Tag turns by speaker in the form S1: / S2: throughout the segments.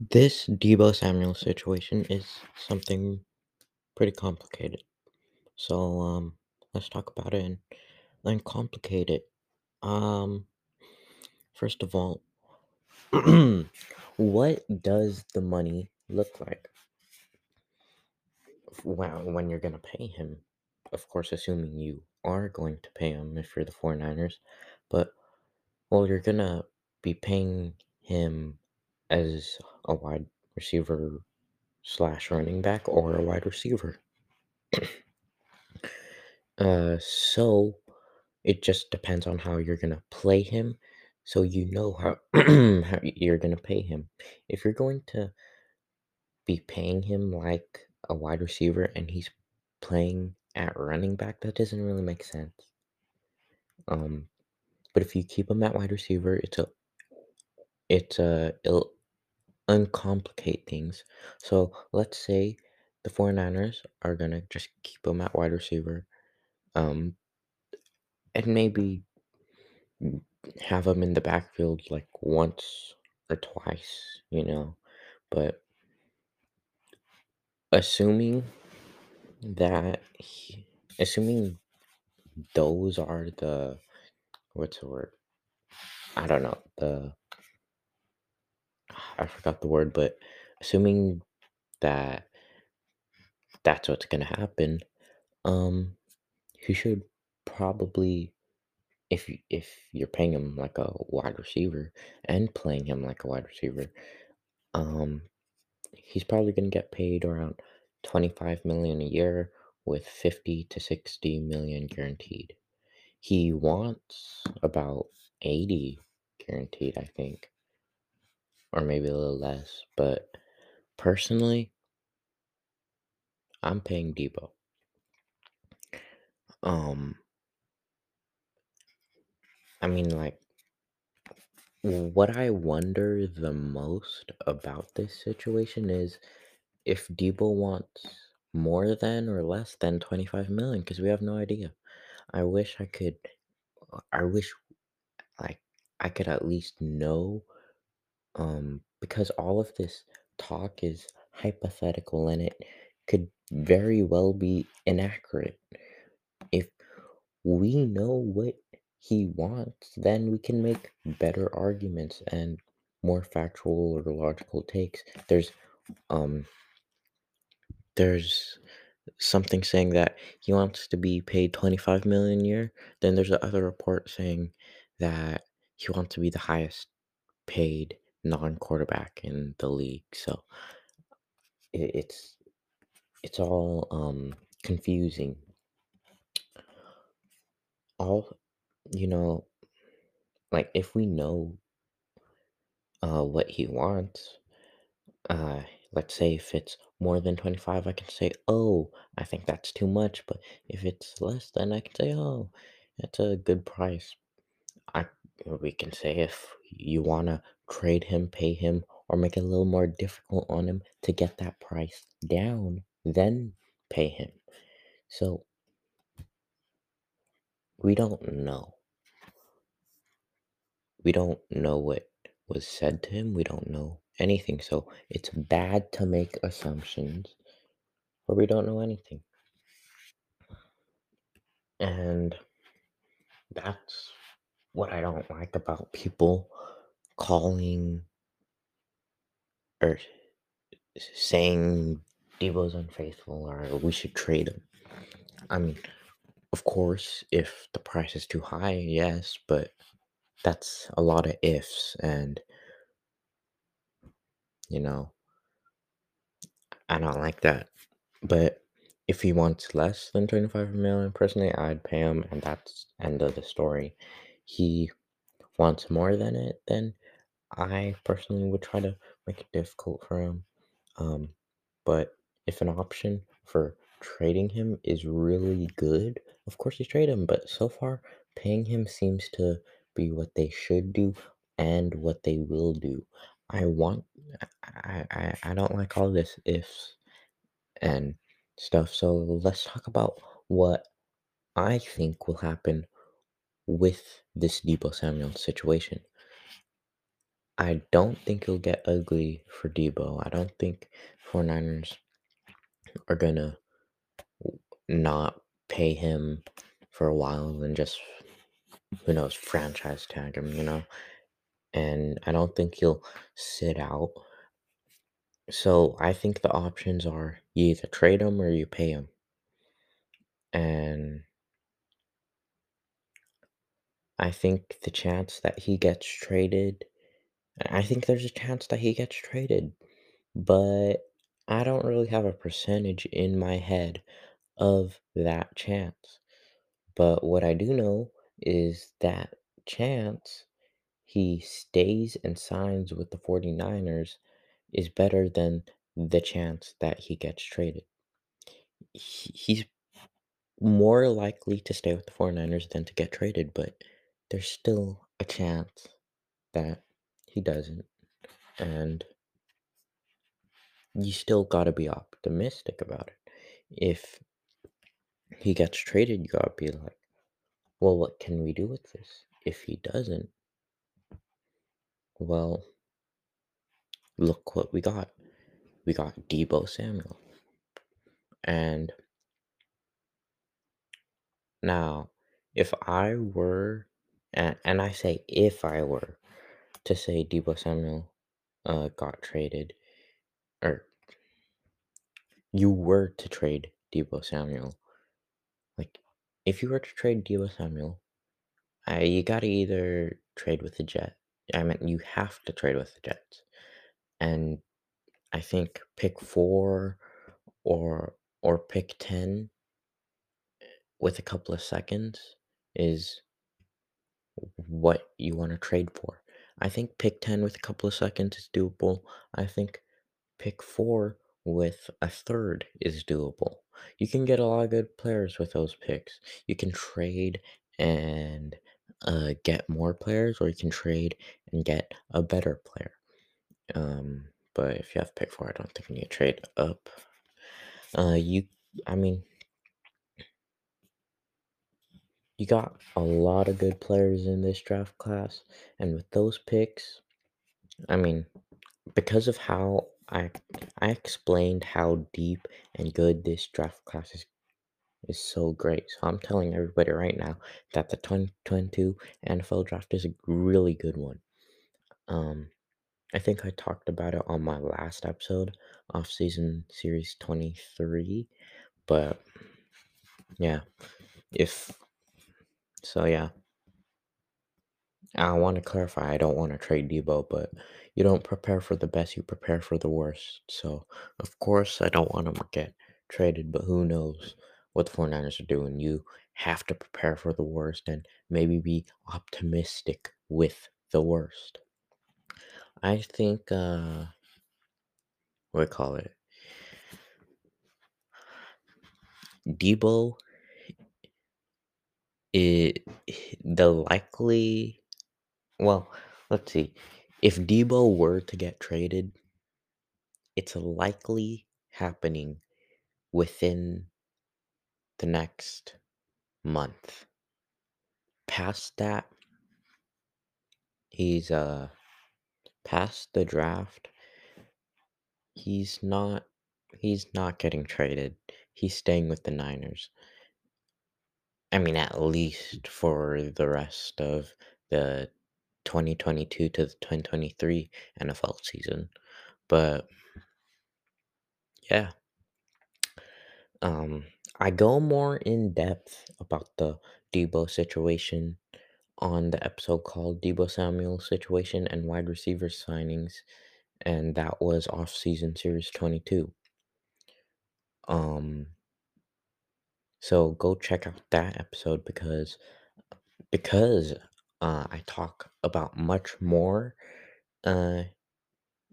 S1: This Deebo Samuel situation is something pretty complicated. So um let's talk about it and uncomplicate it. Um first of all, what does the money look like when, when you're going to pay him? Of course, assuming you are going to pay him if you're the 49ers, but well, you're going to be paying him as a wide receiver slash running back or a wide receiver. Uh, so it just depends on how you're gonna play him, so you know how how you're gonna pay him. If you're going to be paying him like a wide receiver and he's playing at running back, that doesn't really make sense. Um, but if you keep him at wide receiver, it's a it's a it'll uncomplicate things. So let's say the 49ers are gonna just keep him at wide receiver. Um, and maybe have him in the backfield like once or twice, you know. But assuming that, he, assuming those are the, what's the word? I don't know. The, I forgot the word, but assuming that that's what's going to happen, um, he should probably if you, if you're paying him like a wide receiver and playing him like a wide receiver, um, he's probably going to get paid around 25 million a year with 50 to 60 million guaranteed. He wants about 80 guaranteed, I think, or maybe a little less. But personally, I'm paying Deebo. Um, I mean, like, what I wonder the most about this situation is if Deebo wants more than or less than 25 million, because we have no idea. I wish I could, I wish like I could at least know, um, because all of this talk is hypothetical and it could very well be inaccurate. If we know what he wants, then we can make better arguments and more factual or logical takes. There's um there's something saying that he wants to be paid 25 million a year. Then there's another report saying that he wants to be the highest paid non-quarterback in the league. So it, it's it's all um confusing. All you know, like if we know uh what he wants, uh let's say if it's more than 25 i can say oh i think that's too much but if it's less then i can say oh that's a good price i we can say if you want to trade him pay him or make it a little more difficult on him to get that price down then pay him. So we don't know. We don't know what was said to him we don't know anything so it's bad to make assumptions where we don't know anything. And that's what I don't like about people calling or saying Deebo's unfaithful or we should trade him. I mean, of course, if the price is too high, yes, but that's a lot of ifs. And, you know, I don't like that. But if he wants less than 25 million, personally, I'd pay him, and that's end of the story. He wants more than it, then I personally would try to make it difficult for him. Um, but if an option for trading him is really good, of course you trade him. But so far, paying him seems to be what they should do and what they will do. I want, I, I, I don't like all this ifs and stuff. So let's talk about what I think will happen with this Deebo Samuel situation. I don't think it'll get ugly for Deebo. I don't think 49ers are gonna not pay him for a while and just who knows franchise tag him, you know. And I don't think he'll sit out. So I think the options are you either trade him or you pay him. And I think the chance that he gets traded, I think there's a chance that he gets traded, but I don't really have a percentage in my head of that chance. But what I do know is that chance he stays and signs with the 49ers is better than the chance that he gets traded. He's more likely to stay with the 49ers than to get traded, but there's still a chance that he doesn't. And you still got to be optimistic about it. If he gets traded, you got to be like, well, what can we do with this? If he doesn't, well, look what we got. We got Deebo Samuel. And now, if I were, and, and I say if I were to say Deebo Samuel uh, got traded, or you were to trade Deebo Samuel, like if you were to trade Deebo Samuel, I, you gotta either trade with the Jet. I mean, you have to trade with the Jets, and I think pick four or or pick ten with a couple of seconds is what you want to trade for. I think pick 10 with a couple of seconds is doable. I think pick 4 with a third is doable. You can get a lot of good players with those picks. You can trade and uh, get more players, or you can trade and get a better player. Um, but if you have pick 4, I don't think you need to trade up. Uh, you, I mean, you got a lot of good players in this draft class, and with those picks, I mean, because of how I I explained how deep and good this draft class is is so great. So I'm telling everybody right now that the 2022 NFL draft is a really good one. Um, I think I talked about it on my last episode, off season series 23, but yeah, if so, yeah. I want to clarify, I don't want to trade Deebo, but you don't prepare for the best, you prepare for the worst. So, of course, I don't want him to get traded, but who knows what the 49ers are doing. You have to prepare for the worst and maybe be optimistic with the worst. I think, uh, what do we call it? Deebo, it, the likely, well, let's see. If Deebo were to get traded, it's likely happening within the next month. Past that, he's uh past the draft. He's not he's not getting traded. He's staying with the Niners. I mean, at least for the rest of the 2022 to the 2023 NFL season. But yeah. Um I go more in depth about the Deebo situation on the episode called Deebo Samuel Situation and Wide Receiver Signings, and that was off season series 22. Um so go check out that episode because because uh, I talk about much more uh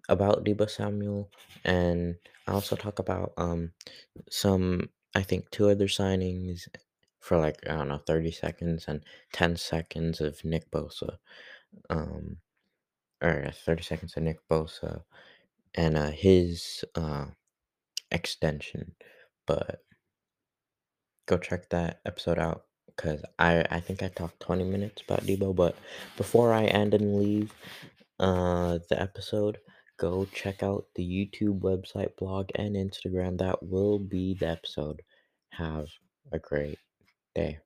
S1: about Deebo Samuel and I also talk about um some I think two other signings for like I don't know 30 seconds and 10 seconds of Nick Bosa. Um or 30 seconds of Nick Bosa and uh his uh extension. But go check that episode out because I I think I talked 20 minutes about Deebo, but before I end and leave, uh, the episode, go check out the YouTube website, blog, and Instagram. That will be the episode. Have a great day.